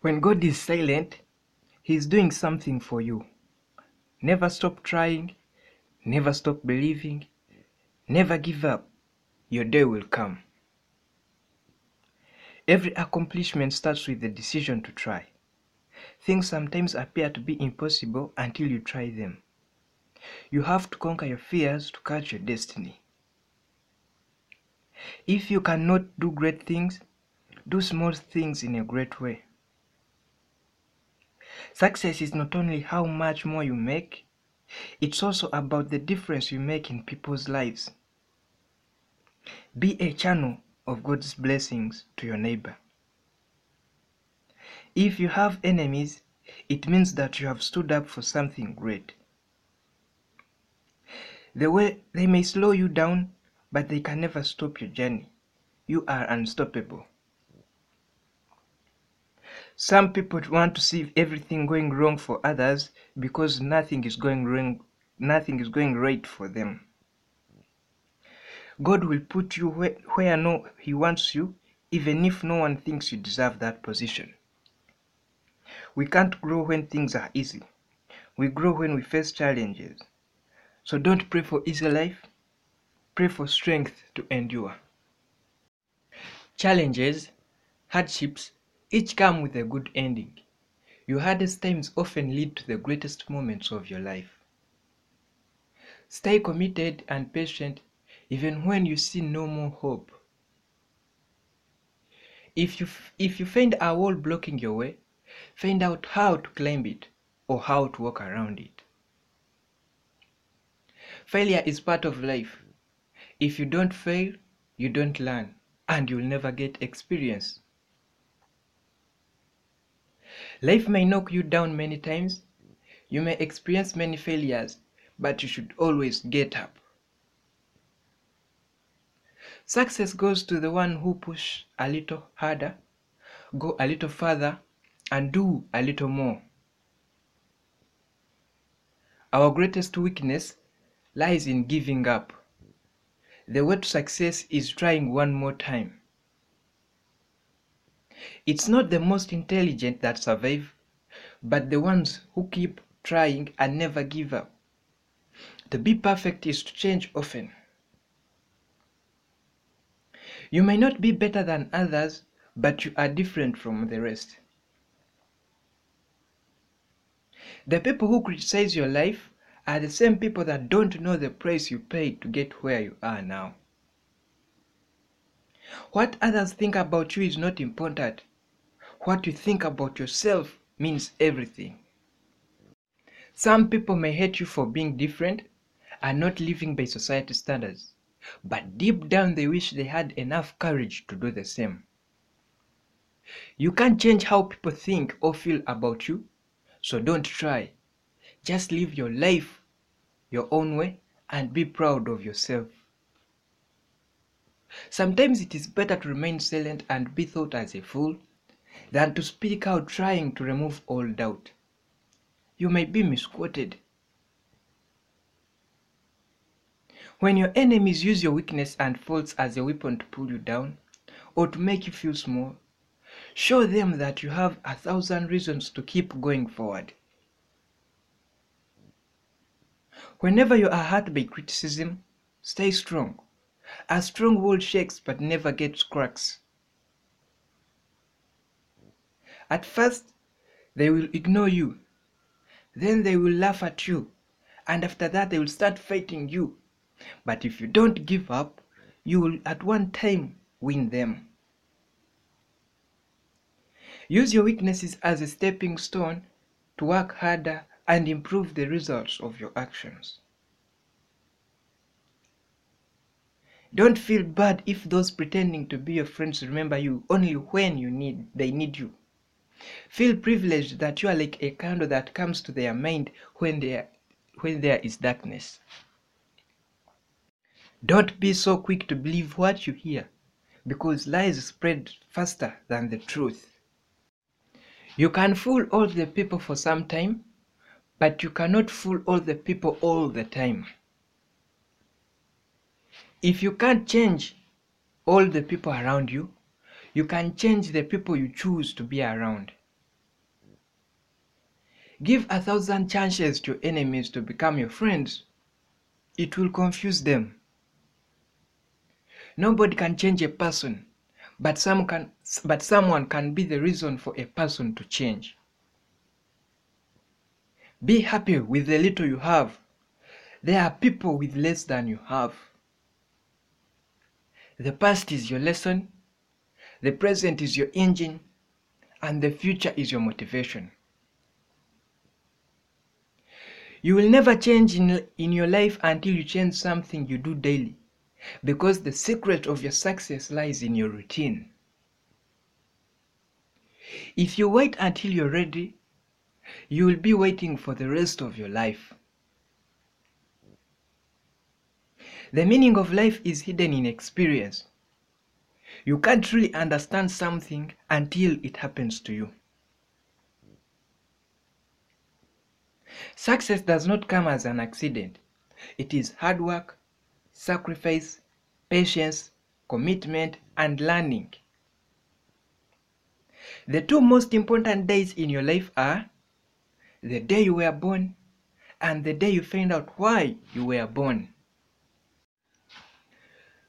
When God is silent, He is doing something for you. Never stop trying, never stop believing, never give up. Your day will come. Every accomplishment starts with the decision to try. Things sometimes appear to be impossible until you try them. You have to conquer your fears to catch your destiny. If you cannot do great things, do small things in a great way. Success is not only how much more you make, it's also about the difference you make in people's lives. Be a channel of God's blessings to your neighbor. If you have enemies, it means that you have stood up for something great. The way they may slow you down, but they can never stop your journey. You are unstoppable. Some people want to see everything going wrong for others because nothing is going wrong, nothing is going right for them. God will put you where, where no he wants you even if no one thinks you deserve that position. We can't grow when things are easy. We grow when we face challenges. So don't pray for easy life. Pray for strength to endure. Challenges, hardships, each come with a good ending. Your hardest times often lead to the greatest moments of your life. Stay committed and patient even when you see no more hope. If you, if you find a wall blocking your way, find out how to climb it or how to walk around it. Failure is part of life. If you don't fail, you don't learn and you'll never get experience. Life may knock you down many times. You may experience many failures, but you should always get up. Success goes to the one who push a little harder, go a little further, and do a little more. Our greatest weakness lies in giving up. The way to success is trying one more time. It's not the most intelligent that survive, but the ones who keep trying and never give up. To be perfect is to change often. You may not be better than others, but you are different from the rest. The people who criticize your life are the same people that don't know the price you paid to get where you are now. What others think about you is not important. What you think about yourself means everything. Some people may hate you for being different and not living by society standards, but deep down they wish they had enough courage to do the same. You can't change how people think or feel about you, so don't try. Just live your life your own way and be proud of yourself. Sometimes it is better to remain silent and be thought as a fool than to speak out trying to remove all doubt. You may be misquoted. When your enemies use your weakness and faults as a weapon to pull you down or to make you feel small, show them that you have a thousand reasons to keep going forward. Whenever you are hurt by criticism, stay strong. A strong wall shakes but never gets cracks. At first, they will ignore you. Then they will laugh at you. And after that, they will start fighting you. But if you don't give up, you will at one time win them. Use your weaknesses as a stepping stone to work harder and improve the results of your actions. Don't feel bad if those pretending to be your friends remember you only when you need they need you. Feel privileged that you are like a candle that comes to their mind when there when there is darkness. Don't be so quick to believe what you hear, because lies spread faster than the truth. You can fool all the people for some time, but you cannot fool all the people all the time. If you can't change all the people around you, you can change the people you choose to be around. Give a thousand chances to your enemies to become your friends. It will confuse them. Nobody can change a person, but some can but someone can be the reason for a person to change. Be happy with the little you have. There are people with less than you have. The past is your lesson, the present is your engine, and the future is your motivation. You will never change in, in your life until you change something you do daily because the secret of your success lies in your routine. If you wait until you're ready, you will be waiting for the rest of your life. The meaning of life is hidden in experience. You can't really understand something until it happens to you. Success does not come as an accident. It is hard work, sacrifice, patience, commitment, and learning. The two most important days in your life are the day you were born and the day you find out why you were born.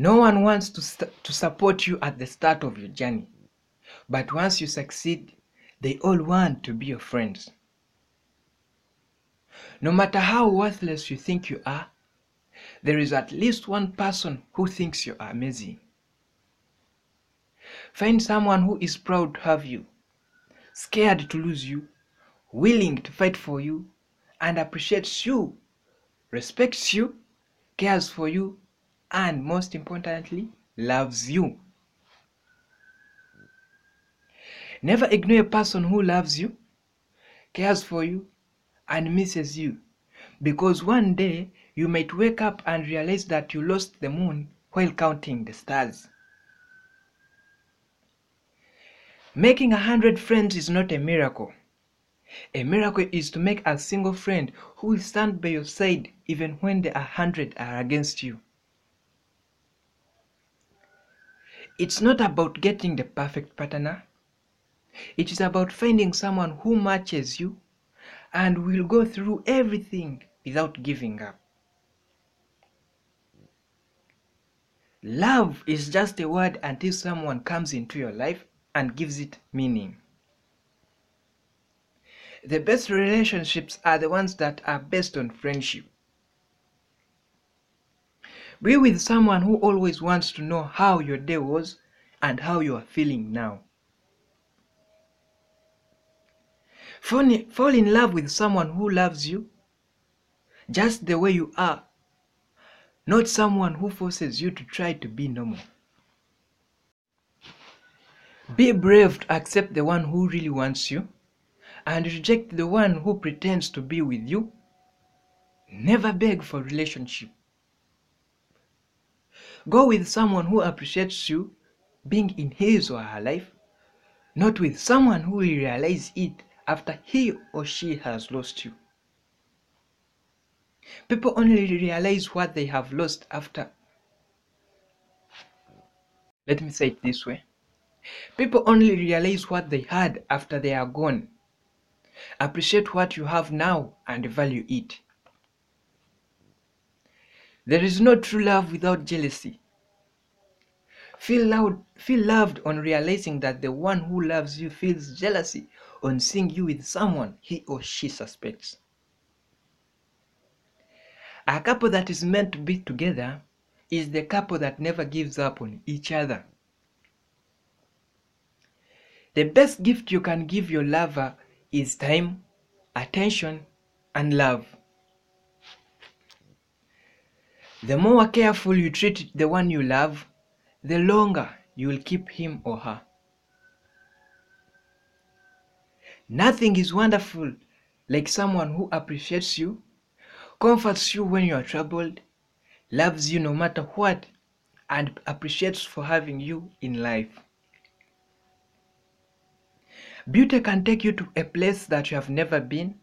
No one wants to, st- to support you at the start of your journey, but once you succeed, they all want to be your friends. No matter how worthless you think you are, there is at least one person who thinks you are amazing. Find someone who is proud to have you, scared to lose you, willing to fight for you, and appreciates you, respects you, cares for you, and most importantly, loves you. Never ignore a person who loves you, cares for you, and misses you, because one day you might wake up and realize that you lost the moon while counting the stars. Making a hundred friends is not a miracle. A miracle is to make a single friend who will stand by your side even when the hundred are against you. It's not about getting the perfect partner. It is about finding someone who matches you and will go through everything without giving up. Love is just a word until someone comes into your life and gives it meaning. The best relationships are the ones that are based on friendship. Be with someone who always wants to know how your day was and how you are feeling now. Fall in, love with someone who loves you just the way you are, not someone who forces you to try to be normal. Be brave to accept the one who really wants you and reject the one who pretends to be with you. Never beg for relationship. Go with someone who appreciates you being in his or her life, not with someone who will realize it after he or she has lost you. People only realize what they have lost after. Let me say it this way People only realize what they had after they are gone. Appreciate what you have now and value it. There is no true love without jealousy. Feel loud, feel loved on realizing that the one who loves you feels jealousy on seeing you with someone he or she suspects. A couple that is meant to be together is the couple that never gives up on each other. The best gift you can give your lover is time, attention, and love. The more careful you treat the one you love, the longer you will keep him or her. Nothing is wonderful like someone who appreciates you, comforts you when you are troubled, loves you no matter what, and appreciates for having you in life. Beauty can take you to a place that you have never been,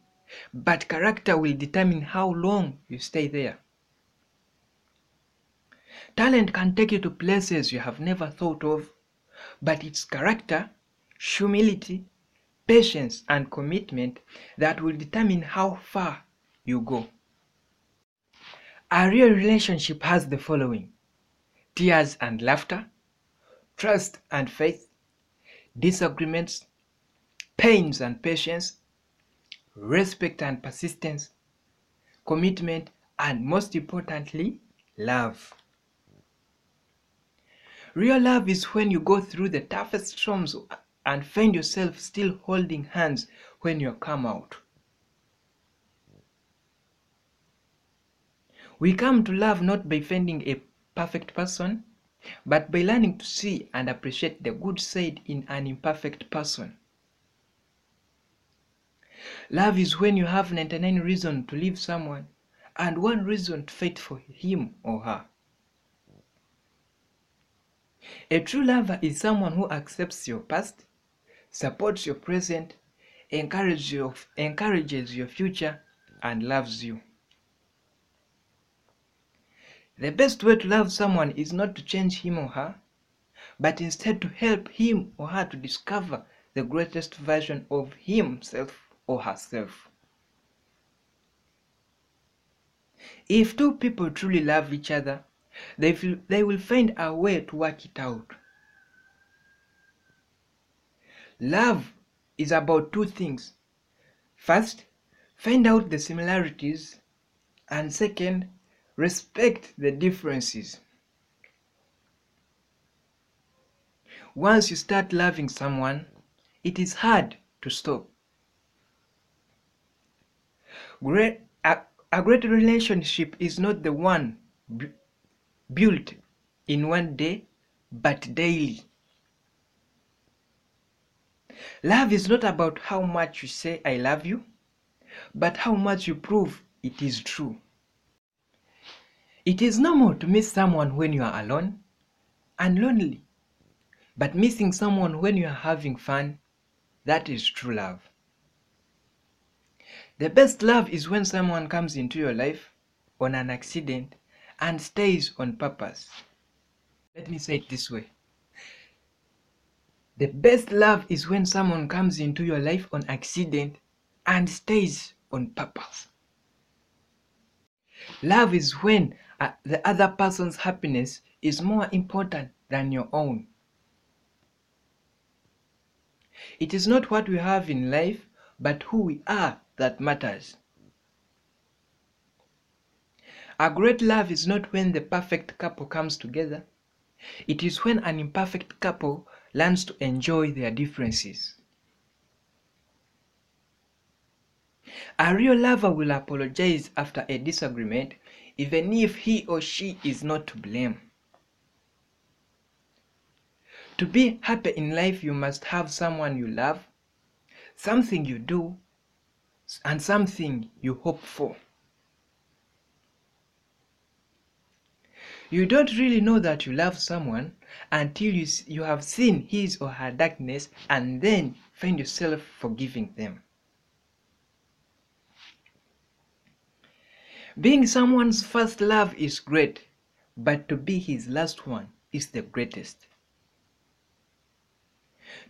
but character will determine how long you stay there. Talent can take you to places you have never thought of, but its character, humility, patience, and commitment that will determine how far you go. A real relationship has the following tears and laughter, trust and faith, disagreements, pains and patience, respect and persistence, commitment, and most importantly, love. Real love is when you go through the toughest storms and find yourself still holding hands when you come out. We come to love not by finding a perfect person, but by learning to see and appreciate the good side in an imperfect person. Love is when you have 99 reasons to leave someone and one reason to fight for him or her. A true lover is someone who accepts your past, supports your present, encourages your, encourages your future, and loves you. The best way to love someone is not to change him or her, but instead to help him or her to discover the greatest version of himself or herself. If two people truly love each other, they, feel, they will find a way to work it out. Love is about two things. First, find out the similarities, and second, respect the differences. Once you start loving someone, it is hard to stop. Great, a, a great relationship is not the one built in one day, but daily. Love is not about how much you say I love you, but how much you prove it is true. It is normal to miss someone when you are alone and lonely, but missing someone when you are having fun, that is true love. The best love is when someone comes into your life on an accident and stays on purpose. Let me say it this way. The best love is when someone comes into your life on accident and stays on purpose. Love is when uh, the other person's happiness is more important than your own. It is not what we have in life, but who we are that matters. A great love is not when the perfect couple comes together. It is when an imperfect couple learns to enjoy their differences. A real lover will apologize after a disagreement even if he or she is not to blame. To be happy in life, you must have someone you love, something you do, and something you hope for. You don't really know that you love someone until you, you have seen his or her darkness and then find yourself forgiving them. Being someone's first love is great, but to be his last one is the greatest.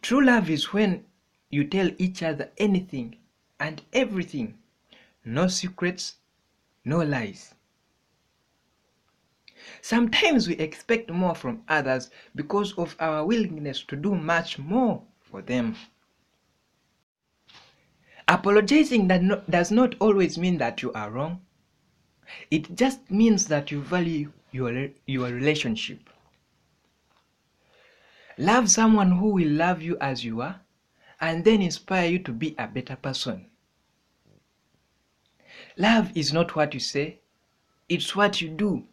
True love is when you tell each other anything and everything, no secrets, no lies. Sometimes we expect more from others because of our willingness to do much more for them. Apologizing does not always mean that you are wrong. It just means that you value your, your relationship. Love someone who will love you as you are and then inspire you to be a better person. Love is not what you say, it's what you do.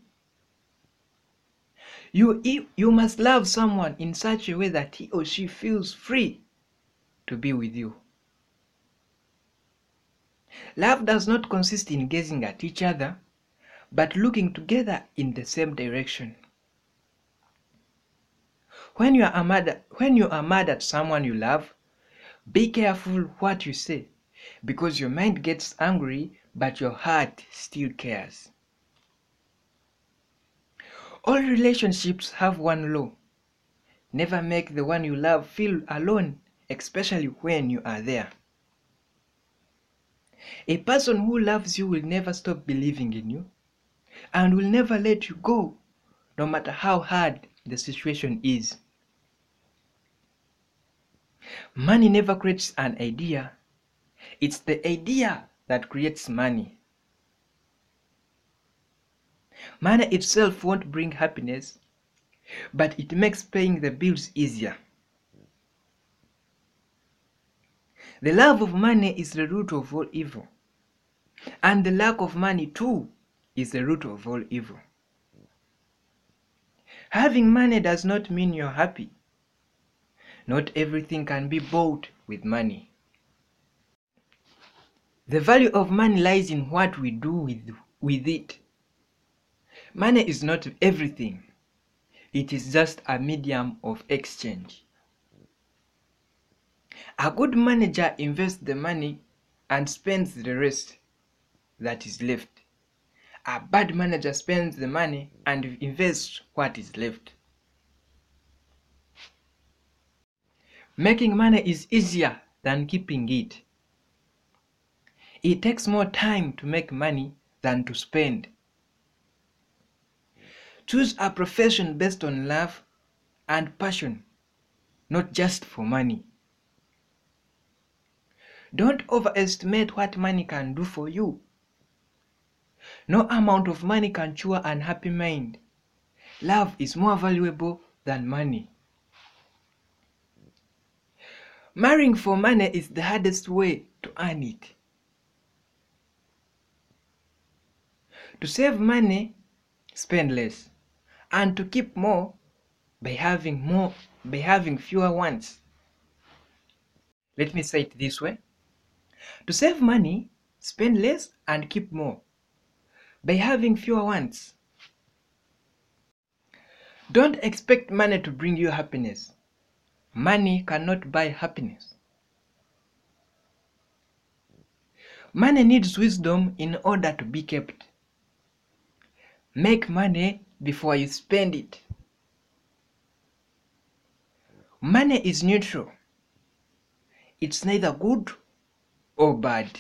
You, you must love someone in such a way that he or she feels free to be with you. Love does not consist in gazing at each other, but looking together in the same direction. When you are mad, when you are mad at someone you love, be careful what you say, because your mind gets angry, but your heart still cares. All relationships have one law. Never make the one you love feel alone especially when you are there. A person who loves you will never stop believing in you and will never let you go, no matter how hard the situation is. Money never creates an idea, it's the idea that creates money. Money itself won't bring happiness, but it makes paying the bills easier. The love of money is the root of all evil, and the lack of money too is the root of all evil. Having money does not mean you're happy. Not everything can be bought with money. The value of money lies in what we do with, with it. Money is not everything. It is just a medium of exchange. A good manager invests the money and spends the rest that is left. A bad manager spends the money and invests what is left. Making money is easier than keeping it. It takes more time to make money than to spend. Choose a profession based on love and passion, not just for money. Don't overestimate what money can do for you. No amount of money can cure an happy mind. Love is more valuable than money. Marrying for money is the hardest way to earn it. To save money, spend less. And to keep more by having more by having fewer wants. Let me say it this way. To save money, spend less and keep more by having fewer wants. Don't expect money to bring you happiness. Money cannot buy happiness. Money needs wisdom in order to be kept. Make money before you spend it. Money is neutral. It's neither good or bad.